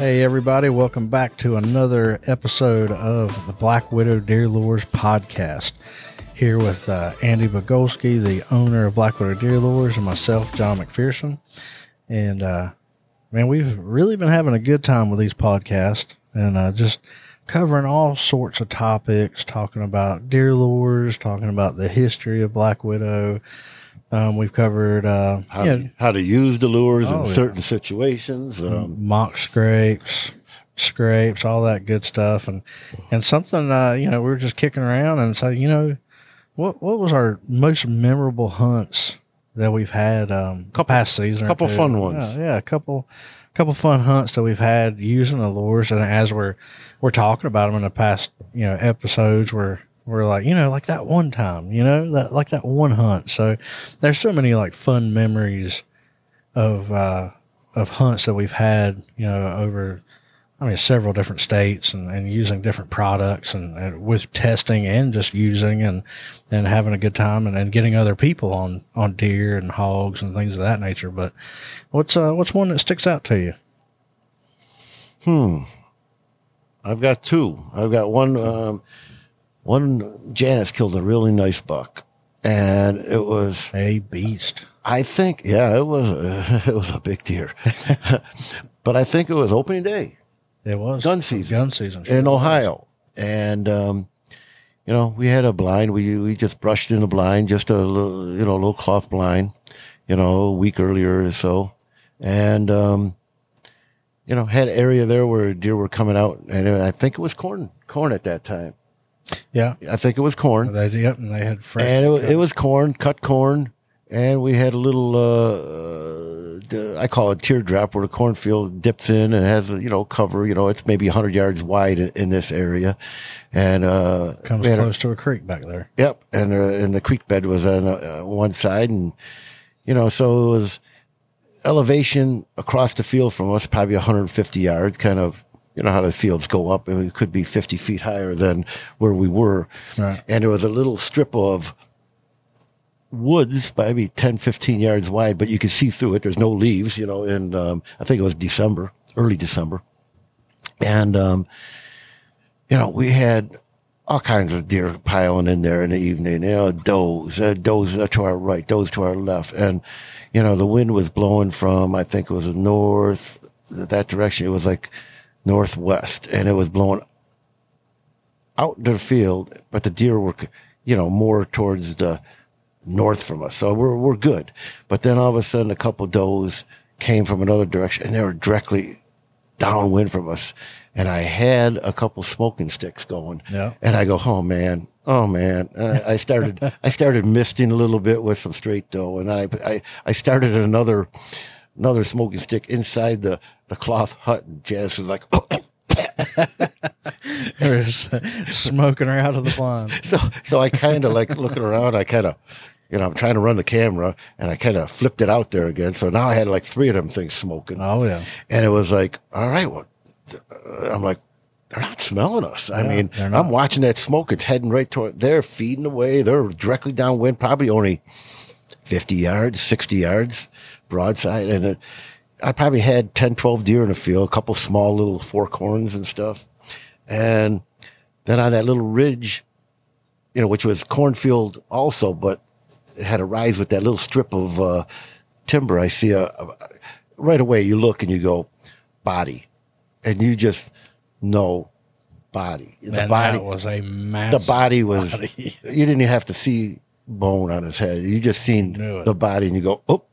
Hey, everybody, welcome back to another episode of the Black Widow Deer Lures podcast. Here with uh, Andy Bogolski, the owner of Black Widow Deer Lures, and myself, John McPherson. And uh, man, we've really been having a good time with these podcasts and uh, just covering all sorts of topics, talking about deer lures, talking about the history of Black Widow. Um, we've covered uh, how, yeah, how to use the lures Oh, in yeah. certain situations. Um, mock scrapes, scrapes, all that good stuff, and and something uh, you know we were just kicking around and say you know what what was our most memorable hunts that we've had um Couple- past season couple fun ones. yeah, yeah a couple couple fun hunts that we've had using the lures and as we're we're talking about them in the past you know episodes we're we're like you know like that one time you know that like that one hunt so there's so many like fun memories of uh of hunts that we've had, you know, over, I mean, several different states and, and using different products and, and with testing and just using and, and having a good time and, and getting other people on, on deer and hogs and things of that nature. But what's, uh, what's one that sticks out to you? Hmm. I've got two. I've got one. Um, one Janice killed a really nice buck, and it was. A beast. I think, yeah, it was. A, it was a big deer, but I think it was opening day It was Gun season. Gun season. sure. in Ohio, and um, you know we had a blind. We we just brushed in a blind, just a little, you know, a little cloth blind, you know, a week earlier or so, and um, you know had area there where deer were coming out, and I think it was corn, corn at that time. Yeah. I think it was corn, They, yep. And they had fresh. and it, it was corn, cut corn, and we had a little. Uh, I call it teardrop, where the cornfield dips in and has a you know cover. You know, it's maybe hundred yards wide in, in this area, and uh, comes we had a- close to a creek back there. Yep, and uh, and the creek bed was on uh, one side, and you know, so it was elevation across the field from us, probably 150 yards. Kind of, you know how the fields go up, and it could be 50 feet higher than where we were. Right. And there was a little strip of woods, maybe 10, 15 yards wide, but you could see through it. There's no leaves, you know. And um, I think it was December, early December, and um, you know, we had all kinds of deer piling in there in the evening. You know, does, uh, does to our right, does to our left, and you know, the wind was blowing from I think it was north that direction. It was like northwest, and it was blowing out into the field, but the deer were, you know, more towards the north from us. So we're we're good. But then all of a sudden, a couple does came from another direction, and they were directly downwind from us. And I had a couple smoking sticks going. Yeah. And I go, oh man, oh man. I I started, I started misting a little bit with some straight doe, and then I, I, I started another, another smoking stick inside the the cloth hut. And Janice was like. There's smoking her out of the blind. so so I kind of like looking around. I kind of, you know, I'm trying to run the camera, and I kind of flipped it out there again. So now I had like three of them things smoking. Oh, yeah. And it was like, all right, well, uh, I'm like, they're not smelling us. I Yeah, mean. I'm watching that smoke. It's heading right toward, they're feeding away. They're directly downwind, probably only 50 yards, 60 yards broadside. And it, I probably had 10, 12 deer in the field, a couple small little fork horns and stuff. And then on that little ridge, you know, which was cornfield also, but it had a rise with that little strip of uh, timber. I see a, a right away. You look and you go, body, and you just know body. The body, was a the body was. body. You didn't even have to see bone on his head. You just seen the body, and you go, oh,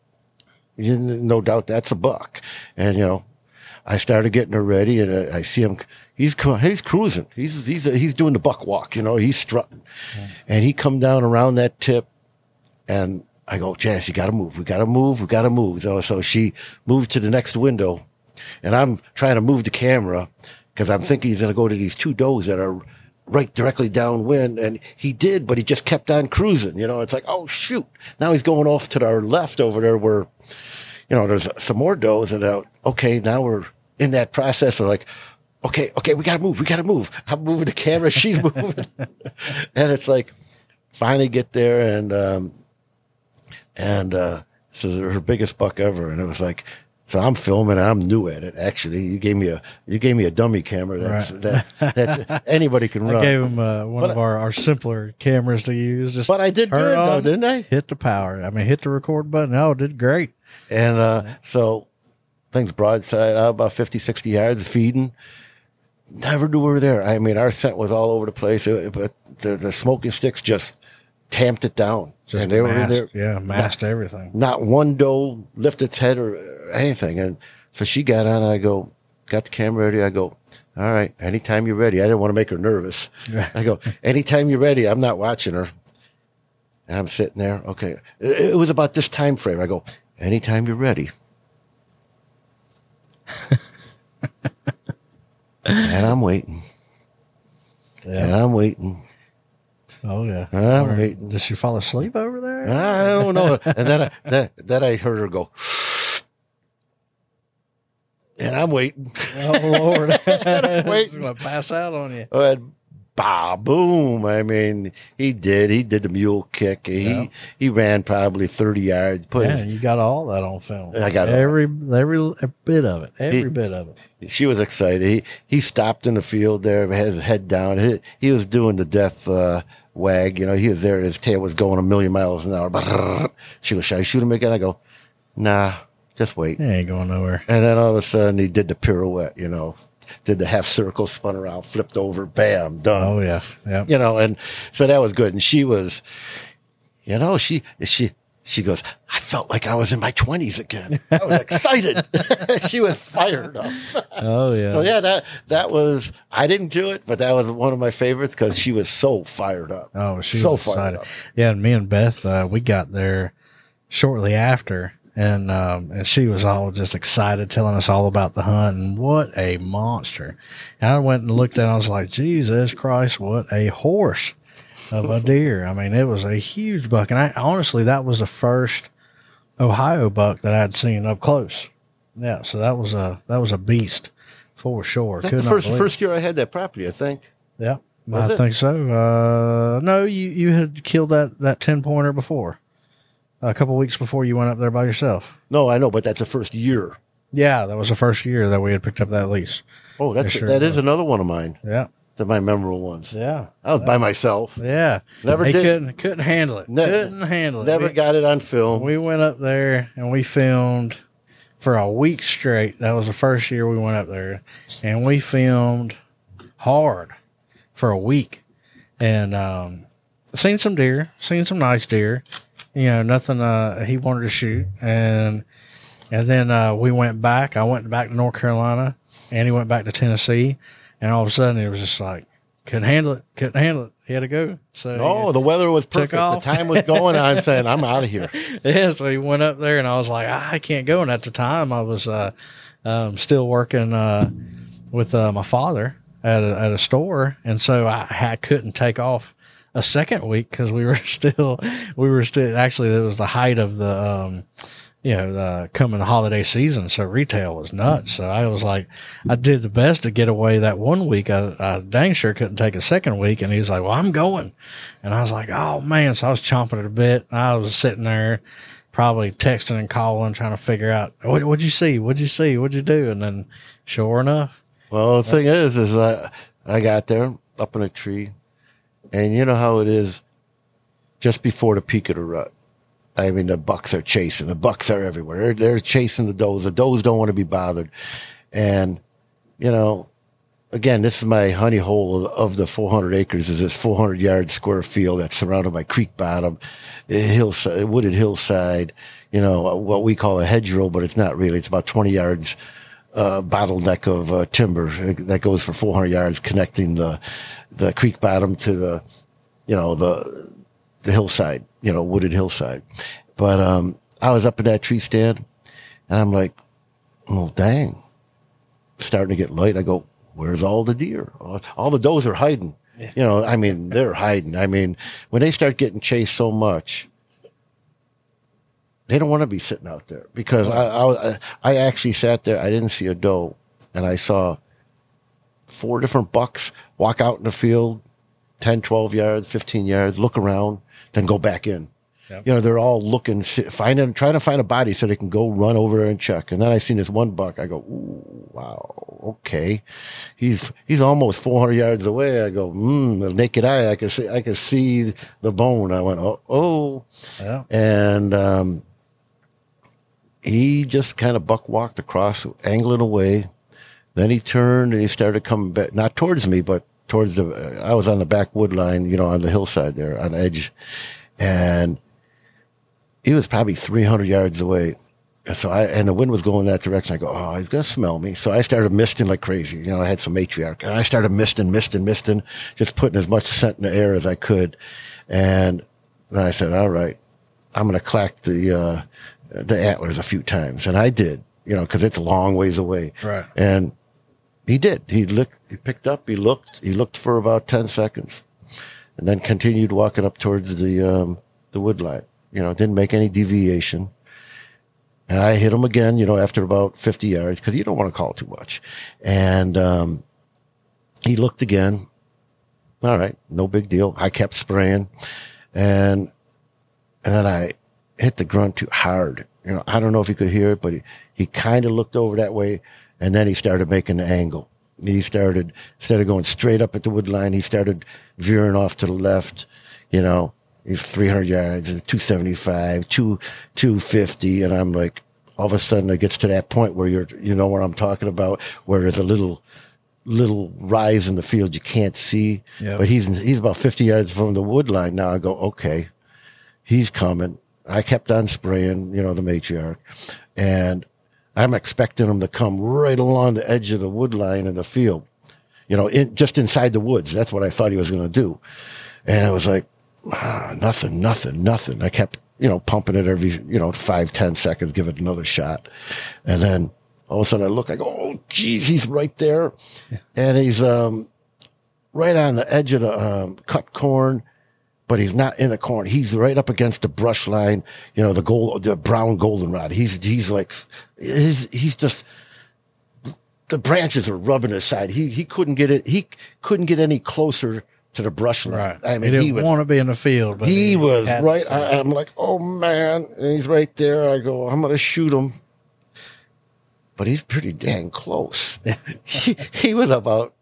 no doubt that's a buck. And you know, I started getting her ready, and I, I see him. He's he's cruising. He's he's he's doing the buck walk. You know, he's strutting, and he come down around that tip, and I go, Janice, you got to move. We got to move. We got to move. So, so she moved to the next window, and I'm trying to move the camera because I'm thinking he's going to go to these two does that are right directly downwind. And he did, but he just kept on cruising. You know, it's like, oh, shoot. Now he's going off to our left over there where, you know, there's some more does. And uh, okay, now we're in that process of like, okay, okay, we got to move. We got to move. I'm moving the camera. She's moving. and it's like, finally get there and, um, and, uh, they're her biggest buck ever. And it was like, So I'm filming. I'm new at it. Actually, you gave me a you gave me a dummy camera. That's Right. that, that's anybody can run. I gave him uh, one But of our, our simpler cameras to use. Just but I did good though, didn't I? Hit the power. I mean, hit the record button. Oh, did great. And uh, so things broadside out about 50, 60 yards feeding. Never knew we were there. I mean, our scent was all over the place, but the, the smoking sticks just tamped it down. Just and they were in there. Yeah, masked everything. Not one doe lifted its head or anything. And so she got on and I go, got the camera ready. I go, all right, anytime you're ready. I didn't want to make her nervous. I go, anytime you're ready. I'm not watching her. And I'm sitting there. Okay. It, it was about this time frame. I go, anytime you're ready. and I'm waiting. And I'm waiting. Oh yeah. I'm Or waiting. Did she fall asleep over there? I don't know. And then I, that, then I heard her go, and I'm waiting. oh Lord. Wait. She's gonna pass out on you. And bah, boom. I mean, he did. He did the mule kick. He Yeah. he ran probably 30 yards. Put Yeah, his, you got all that on film. I got it. every every bit of it. Every He- bit of it. she was excited. He he stopped in the field there, had his head down. He, he was doing the death uh, wag. You know, he was there. His tail was going a million miles an hour. She goes, "Should I shoot him again?" I go, "Nah, just wait." He ain't going nowhere. And then all of a sudden, he did the pirouette. You know, did the half circle, spun around, flipped over, bam, done. Oh yeah. Yeah. you know, and so that was good. And she was, you know, she she she goes, I felt like I was in my twenties again. I was excited. she was fired up. Oh yeah. So yeah, that that was I didn't do it, but that was one of my favorites because she was so fired up. Oh, she was So was fired excited. up. Yeah, and me and Beth, uh, we got there shortly after, and um, and she was all just excited, telling us all about the hunt and what a monster. And I went and looked at, it, I was like, Jesus Christ, what a horse of a deer! I mean, it was a huge buck, and I honestly that was the first Ohio buck that I'd seen up close. Yeah, so that was a that was a beast for sure. Could the first first year I had that property, I think. Yeah, Was I it? think so. Uh, no, you you had killed that that ten pointer before, a couple weeks before you went up there by yourself. No, I know, but that's the first year. Yeah, that was the first year that we had picked up that lease. Oh, that's sure that it is was. another one of mine. Yeah, That my memorable ones. yeah, I was by myself. yeah. Never did- couldn't couldn't handle it. Ne- couldn't handle it. Never We- got it on film. We went up there and we filmed for a week straight. That was the first year we went up there, and we filmed hard for a week, and um, seen some deer, seen some nice deer. You know, nothing uh, he wanted to shoot, and and then uh, we went back. I went back to North Carolina, and he went back to Tennessee, and all of a sudden it was just like couldn't handle it, couldn't handle it. He had to go. So Oh, the weather was perfect. The time was going on saying, I'm out of here. yeah, so he went up there, and I was like, "Ah, I can't go. And at the time, I was uh, um, still working uh, with uh, my father at a, at a store, and so I, I couldn't take off a second week because we were still we were still actually it was the height of the um, you know the coming the holiday season, so retail was nuts. So I was like, I did the best to get away that one week. I, I dang sure couldn't take a second week, and he was like, "Well, I'm going," and I was like, "Oh man!" So I was chomping at a bit. I was sitting there probably texting and calling, trying to figure out what, what'd you see, what'd you see, what'd you do, and then sure enough, Well, the thing is, is I, I got there up in a tree, and you know how it is just before the peak of the rut. I mean, the bucks are chasing. The bucks are everywhere. They're, they're chasing the does. The does don't want to be bothered. And, you know, again, this is my honey hole of, the 400 acres is this 400 yard square field that's surrounded by creek bottom, a hillside, wooded hillside, you know, what we call a hedgerow, but it's not really. It's about 20 yards uh, bottleneck of uh, timber that goes for 400 yards, connecting the the creek bottom to the you know the the hillside, you know, wooded hillside. But um, I was up in that tree stand, and I'm like, oh dang, starting to get light. I go, where's all the deer? All, all the does are hiding. You know, I mean, they're hiding. I mean, when they start getting chased so much, they don't want to be sitting out there because I, I I actually sat there. I didn't see a doe, and I saw four different bucks walk out in the field, 10, 12 yards, 15 yards, look around, then go back in. Yep. You know, they're all looking, finding, trying to find a body so they can go run over there and check. And then I seen this one buck. I go, Ooh, wow, okay, he's he's almost 400 yards away. I go, hmm, the naked eye, I can see, I can see the bone. I went, oh, oh, Yeah. and um, he just kind of buck walked across, angling away. Then he turned and he started coming back, not towards me, but towards the. I was on the back wood line, you know, on the hillside there, on edge, and he was probably 300 yards away. And So I and the wind was going that direction. I go, oh, he's gonna smell me. So I started misting like crazy. You know, I had some matriarch, and I started misting, misting, misting, just putting as much scent in the air as I could. And then I said, all right, I'm gonna clack the uh, the antlers a few times, and I did. You know, because it's a long ways away. Right. And he did. He looked. He picked up. He looked. He looked for about ten seconds, and then continued walking up towards the um, the wood line. You know, didn't make any deviation. And I hit him again. You know, after about fifty yards, because you don't want to call too much. And um, he looked again. All right, no big deal. I kept spraying, and and then I hit the grunt too hard. You know, I don't know if he could hear it, but he, he kind of looked over that way, and then he started making the angle. He started instead of going straight up at the wood line, he started veering off to the left. You know, he's 300 yards, 275, 2 250, and I'm like, all of a sudden it gets to that point where you're, you know, where I'm talking about, where there's a little little rise in the field you can't see, Yeah. but he's he's about 50 yards from the wood line now. I go, okay, he's coming. I kept on spraying, you know, the matriarch, and I'm expecting him to come right along the edge of the wood line in the field, you know, in, just inside the woods. That's what I thought he was going to do. And I was like, ah, nothing, nothing, nothing. I kept, you know, pumping it every, you know, five, ten seconds, give it another shot. And then all of a sudden I look, I go, oh, geez, he's right there. And he's, um, right on the edge of the, um, cut corn but he's not in the corn. He's right up against the brush line, you know, the gold, the brown goldenrod. He's, he's like, he's, he's just, the branches are rubbing his side. He, he couldn't get it. He couldn't get any closer to the brush line. Right. I he mean, didn't he was, want to be in the field, but he was right. I, I'm like, oh man. And he's right there. I go, I'm going to shoot him. But he's pretty dang close. he, he was about,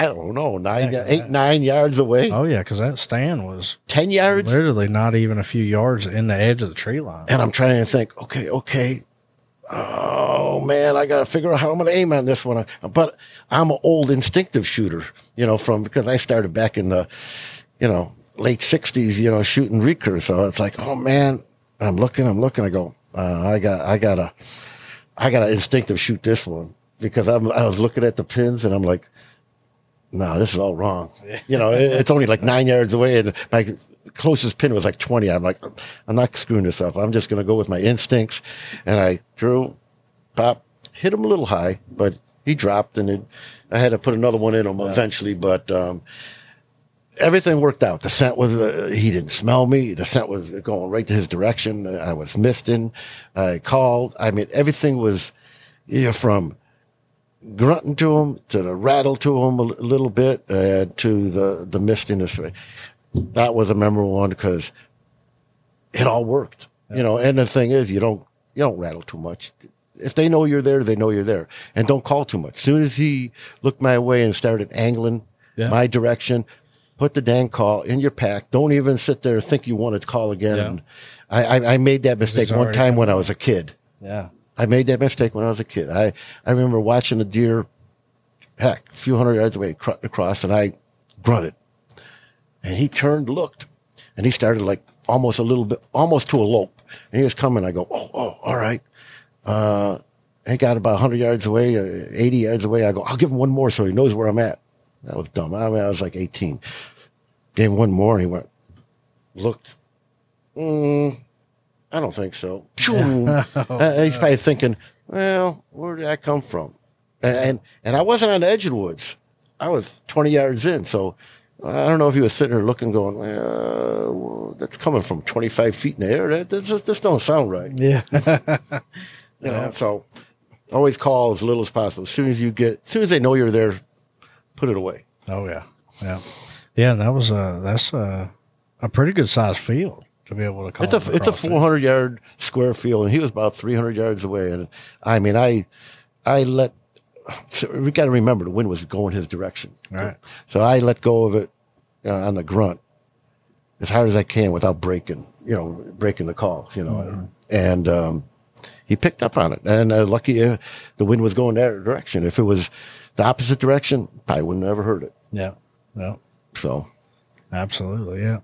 I don't know, nine, Heck, eight, yeah. nine yards away, Oh yeah, because that stand was 10 yards. literally not even a few yards in the edge of the tree line. And I'm trying to think, okay, okay. Oh man, I got to figure out how I'm going to aim on this one. But I'm an old instinctive shooter, you know, from because I started back in the, you know, late '60s, you know, shooting recurve. So it's like, oh man, I'm looking, I'm looking. I go, uh, I got, I got to, I got to instinctive shoot this one because I'm, I was looking at the pins and I'm like, no, this is all wrong. You know, it's only like nine yards away, and my closest pin was like 20. I'm like, I'm not screwing this up. I'm just going to go with my instincts. And I drew, pop, hit him a little high, but he dropped, and it, I had to put another one in him eventually. But um, everything worked out. The scent was, uh, he didn't smell me. The scent was going right to his direction. I was misting. I called. I mean, everything was, you know, from grunting to him, to the rattle to him a little bit, uh, to the the mistiness. That was a memorable one because it all worked. You know, and the thing is, you don't you don't rattle too much. If they know you're there, they know you're there, and don't call too much. soon as he looked my way and started angling Yeah. my direction, put the dang call in your pack. Don't even sit there and think you want to call again. Yeah. I, I, I made that mistake one time when I was a kid. yeah. I made that mistake when I was a kid. I, I remember watching a deer, heck, a few hundred yards away, cr- across, and I grunted. And he turned, looked, and he started like almost a little bit, almost to a lope. And he was coming. I go, oh, oh, all right. Uh, he got about 100 yards away, uh, 80 yards away. I go, I'll give him one more so he knows where I'm at. That was dumb. I mean, I was like 18. Gave him one more, and he went, looked. Mm, I don't think so. Pshoo. Uh, he's probably thinking, well, where did I come from? And, and and I wasn't on the edge of the woods. I was 20 yards in, so I don't know if he was sitting there looking, going, well, that's coming from 25 feet in the air. That that just, this don't sound right. Yeah. You know, so always call as little as possible. As soon as you get, as soon as they know you're there, put it away. oh yeah. Yeah. Yeah. That was a, that's uh, a pretty good sized field. To be able to call. It's a it's a across it. 400 yard square field, and he was about 300 yards away. And I mean, I I let so we got to remember the wind was going his direction, Right. So I let go of it uh, on the grunt as hard as I can without breaking, you know, breaking the call, you know, Mm-hmm. and um, he picked up on it. And uh, lucky uh, the wind was going that direction. If it was the opposite direction, I would never heard it. Yeah. Yeah. So Absolutely. Yeah.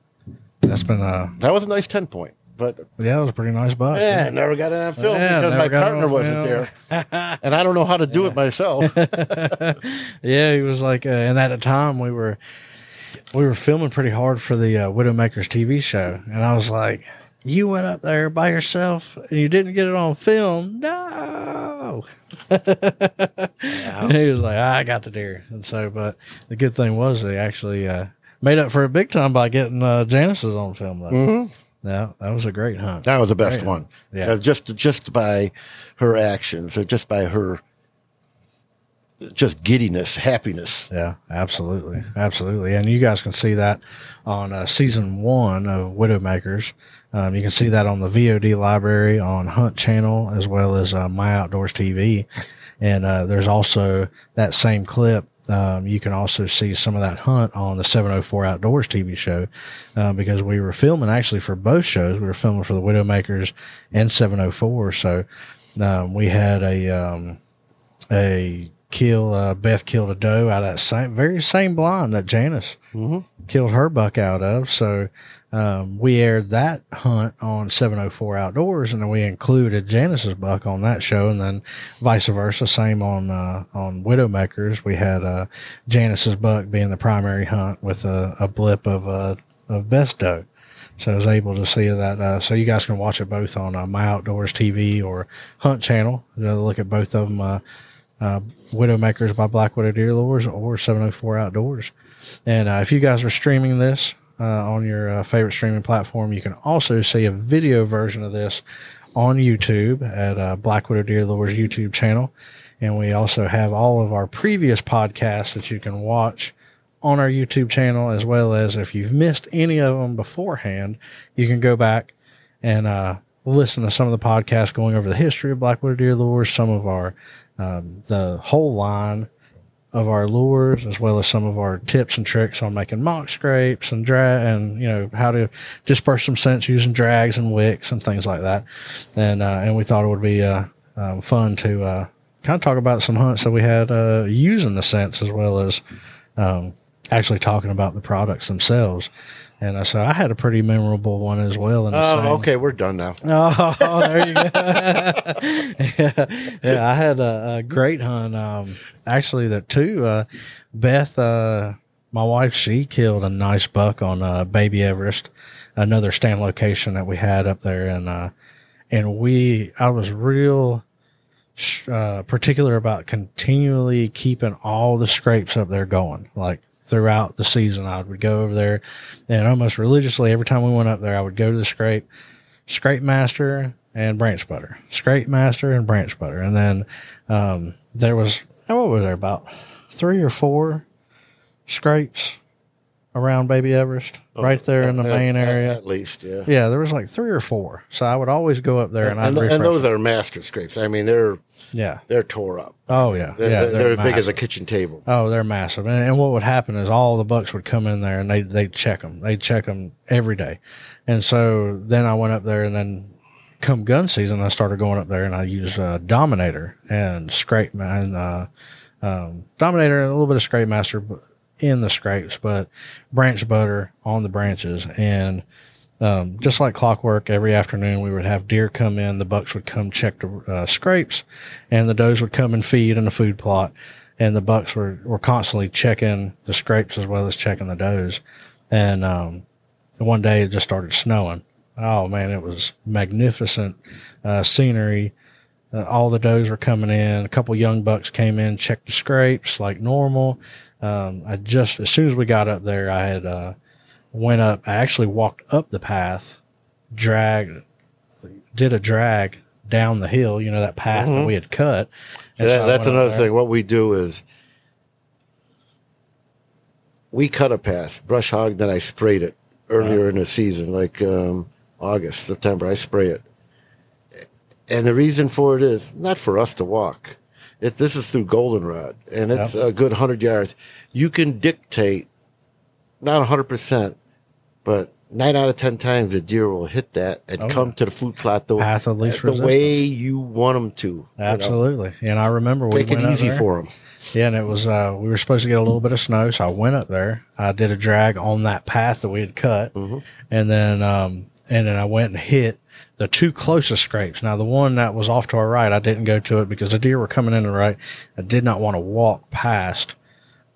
That's been a that was a nice 10 point, but yeah, it was a pretty nice buck. Yeah, never got it on film Yeah, because my partner wasn't there, and I don't know how to do it myself. yeah, he was like, uh, and at the time we were we were filming pretty hard for the uh, Widowmakers TV show, and I was like, "You went up there by yourself and you didn't get it on film? No." And he was like, "I got the deer," and so, but the good thing was they actually uh, made up for it big time by getting uh, Janice's on film. Though. Mhm. Yeah, that was a great hunt. That was the best Right. one. Yeah. Uh, just just by her actions, just by her just giddiness, happiness. Yeah, absolutely, absolutely, and you guys can see that on uh, season one of Widowmakers. Um, you can see that on the VOD library on Hunt Channel as well as uh, My Outdoors TV, and uh, there's also that same clip. Um, you can also see some of that hunt on the 704 Outdoors TV show uh, because we were filming actually for both shows. We were filming for the Widowmakers and 704, so um, we had a um, a kill. Uh, Beth killed a doe out of that same very same blind that Janice killed her buck out of. So um, we aired that hunt on 704 Outdoors, and then we included Janice's buck on that show, and then vice versa, same on uh, on Widowmakers. We had uh, Janice's buck being the primary hunt with a, a blip of uh, of doe. So I was able to see that. Uh, so you guys can watch it both on uh, My Outdoors TV or Hunt Channel. Uh, look at both of them. Uh, uh, Widowmakers by Black Widow Deer Lures or 704 Outdoors. And uh, if you guys are streaming this uh, on your uh, favorite streaming platform, you can also see a video version of this on YouTube at uh, Black Widow Deer Lures YouTube channel. And we also have all of our previous podcasts that you can watch on our YouTube channel, as well as if you've missed any of them beforehand, you can go back and uh, listen to some of the podcasts going over the history of Black Widow Deer Lures, some of our um, the whole line of our lures, as well as some of our tips and tricks on making mock scrapes and drag, and you know how to disperse some scents using drags and wicks and things like that. And uh, and we thought it would be uh, um, fun to uh, kind of talk about some hunts that we had uh, using the scents as well as um, actually talking about the products themselves. And I so I had a pretty memorable one as well. In the same- Oh, okay, we're done now. Oh, there you go. yeah, yeah, I had a, a great hunt. Um, actually, the two, uh, Beth, uh, my wife, she killed a nice buck on uh, Baby Everest, another stand location that we had up there, and uh, and we, I was real uh, particular about continually keeping all the scrapes up there going, like throughout the season. I would go over there, and almost religiously every time we went up there, I would go to the scrape Scrape Master and Branch Butter, Scrape Master and Branch Butter, and then um, there was what was there about three or four scrapes around Baby Everest, right there in the At- main at- area. at least, yeah. Yeah, there was like three or four, so I would always go up there and, I'd And, and those it. are master scrapes. I mean, they're yeah. they're tore up. Oh yeah, They're, yeah. they're, they're as big as a kitchen table. Oh, they're massive. And, and what would happen is all the bucks would come in there and they they'd check them. They'd check them every day. And so then I went up there and then come gun season, I started going up there and I used uh, Dominator and scrape and uh, um, Dominator and a little bit of Scrape Master b- in the scrapes, but branch butter on the branches and. Um, just like clockwork, every afternoon we would have deer come in. The bucks would come check the uh, scrapes, and the does would come and feed in the food plot. And the bucks were, were constantly checking the scrapes as well as checking the does. And um, one day it just started snowing. Oh man, it was magnificent uh, scenery. Uh, all the does were coming in. A couple young bucks came in, checked the scrapes like normal. Um, I just as soon as we got up there, I had uh, went up. I actually walked up the path, dragged, did a drag down the hill. You know that path that we had cut. And Yeah, I that's another thing. What we do is we cut a path, brush hog, then I sprayed it earlier in the season, like um, August, September. I spray it, and the reason for it is not for us to walk. If this is through goldenrod, and it's Yep. a good hundred yards. You can dictate, not hundred percent, but nine out of ten times the deer will hit that and Oh, come yeah. to the food plot the, Path of least the resistance. way you want them to. you know. Absolutely. And I remember we Make it easy for them. Yeah, and it was uh, we were supposed to get a little bit of snow, so I went up there. I did a drag on that path that we had cut, Mhm. and then um, and then I went and hit the two closest scrapes. Now the one that was off to our right, I didn't go to it because the deer were coming in the right. I did not want to walk past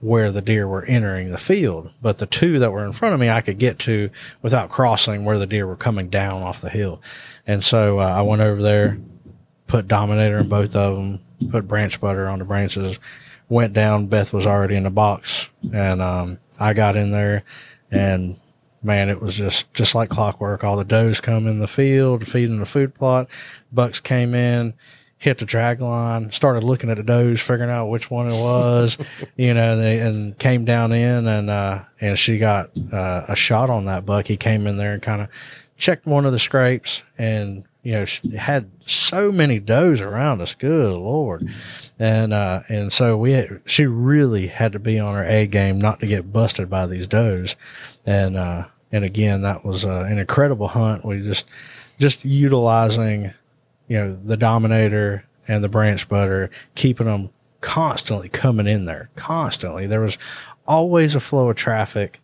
where the deer were entering the field, but the two that were in front of me, I could get to without crossing where the deer were coming down off the hill. And so uh, I went over there, put Dominator in both of them, put branch butter on the branches, went down. Beth was already in the box, and um, I got in there, and man, it was just just like clockwork. All the does come in the field, feeding the food plot. Bucks came in, hit the drag line, started looking at the does, figuring out which one it was, you know, they, and came down in, and uh, and she got uh, a shot on that buck. He came in there and kind of checked one of the scrapes and you know had so many does around us. Good lord. And uh and so we had, she really had to be on her a game not to get busted by these does. And uh and again that was uh, an incredible hunt. We just just utilizing you know the dominator and the branch butter keeping them constantly coming in there constantly. There was always a flow of traffic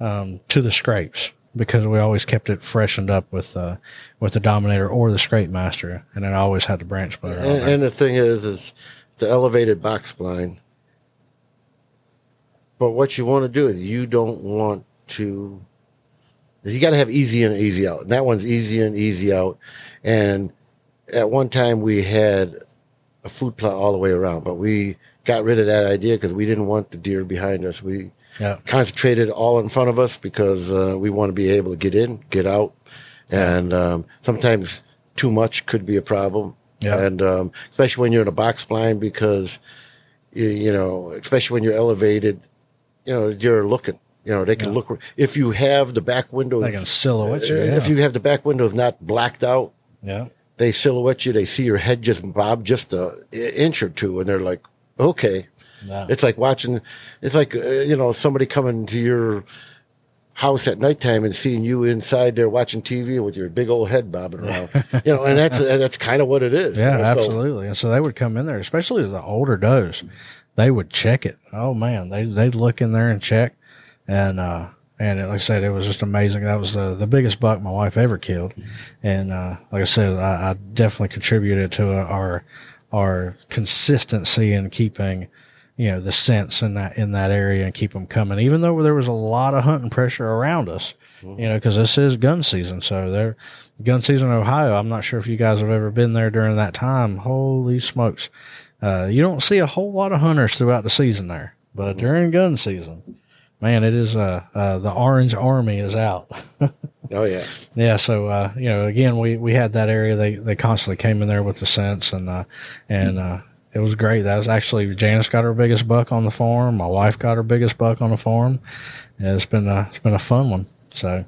um, to the scrapes because we always kept it freshened up with uh, with the Dominator or the Scrape Master, and it always had the branch butter And, and the thing is, is the elevated box blind. But what you want to do is you don't want to. You got to have easy in and easy out. And that one's easy in, easy out. And at one time we had a food plot all the way around, but we got rid of that idea because we didn't want the deer behind us. We yeah, concentrated all in front of us because uh, we want to be able to get in, get out, and um, sometimes too much could be a problem. Yeah. And um, especially when you're in a box blind, because you, you know, especially when you're elevated, you know, you're looking. You know, they can Yeah. look if you have the back windows. they can silhouette you. uh, Yeah, If you have the back windows not blacked out, yeah, they silhouette you. They see your head just bob just a inch or two, and they're like, "Okay." Yeah. It's like watching. It's like uh, you know somebody coming to your house at nighttime and seeing you inside there watching TV with your big old head bobbing around. you know, and that's that's kind of what it is. you Yeah, know, so- absolutely. And so they would come in there, especially the older does. They would check it. Oh man, they they'd look in there and check, and uh, and like I said, it was just amazing. That was the the biggest buck my wife ever killed, and uh, like I said, I, I definitely contributed to our our consistency in keeping. You know the scents in that in that area and keep them coming, even though there was a lot of hunting pressure around us. You know, because this is gun season, so they're gun season in Ohio. I'm not sure if you guys have ever been there during that time. Holy smokes. Uh, you don't see a whole lot of hunters throughout the season there, but during gun season, man, it is, uh, uh, the orange army is out. Oh yeah. yeah. So, uh, you know, again, we, we had that area. They, they constantly came in there with the scents and, uh, and, uh, it was great. That was actually Janice got her biggest buck on the farm. My wife got her biggest buck on the farm. Yeah, it's been a, it's been a fun one. So,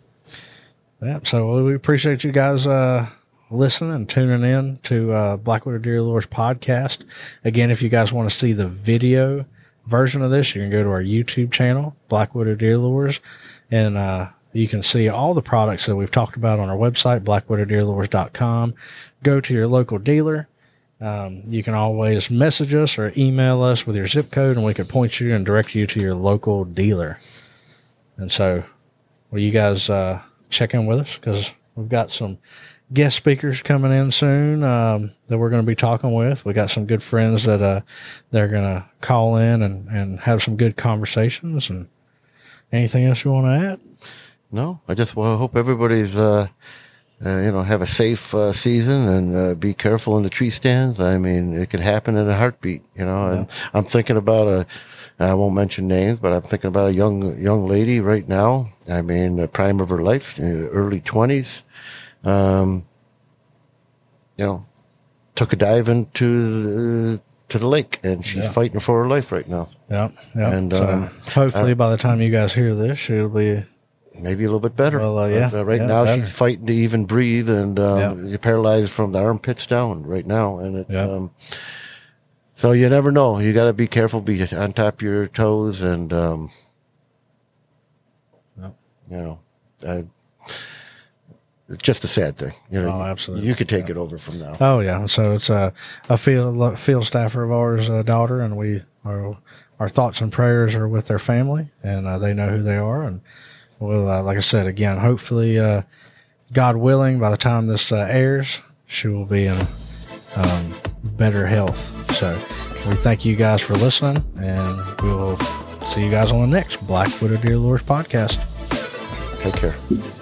yeah. So we appreciate you guys, uh, listening and tuning in to uh, Black Widow Deer Lures podcast. Again, if you guys want to see the video version of this, you can go to our YouTube channel, Black Widow Deer Lures, and uh, you can see all the products that we've talked about on our website, blackwidowdeerlures.com. Go to your local dealer. Um, you can always message us or email us with your zip code, and we can point you and direct you to your local dealer. And so, will you guys uh, check in with us because we've got some guest speakers coming in soon um, that we're going to be talking with. We got some good friends that uh, they're going to call in and, and have some good conversations. And anything else you want to add? No, I just well, hope everybody's uh, you know have a safe uh, season and uh, be careful in the tree stands. I mean, it could happen in a heartbeat. You know, and I'm thinking about a. I won't mention names, but I'm thinking about a young young lady right now. I mean, the prime of her life, uh, early twenties. Um, you know, took a dive into the, to the lake, and she's Yeah. fighting for her life right now. Yep. Yep. And, so um, hopefully by the time you guys hear this, she'll be maybe a little bit better. Well, uh, yeah, uh, right yeah, now better. she's fighting to even breathe, and um, you're paralyzed from the armpits down right now. And it, Yeah. um, so you never know. You got to be careful, be on top of your toes, and um, Yep. you know, I, it's just a sad thing. You know, Oh, absolutely. You could take it over from now. Oh yeah, so it's a a field field staffer of ours, uh, daughter, and we are our thoughts and prayers are with their family, and uh, they know who they are, and well, uh, like I said again, hopefully, uh, God willing, by the time this uh, airs, she will be in um, better health. So we thank you guys for listening, and we will see you guys on the next Black Widow Deer Lures podcast. Take care.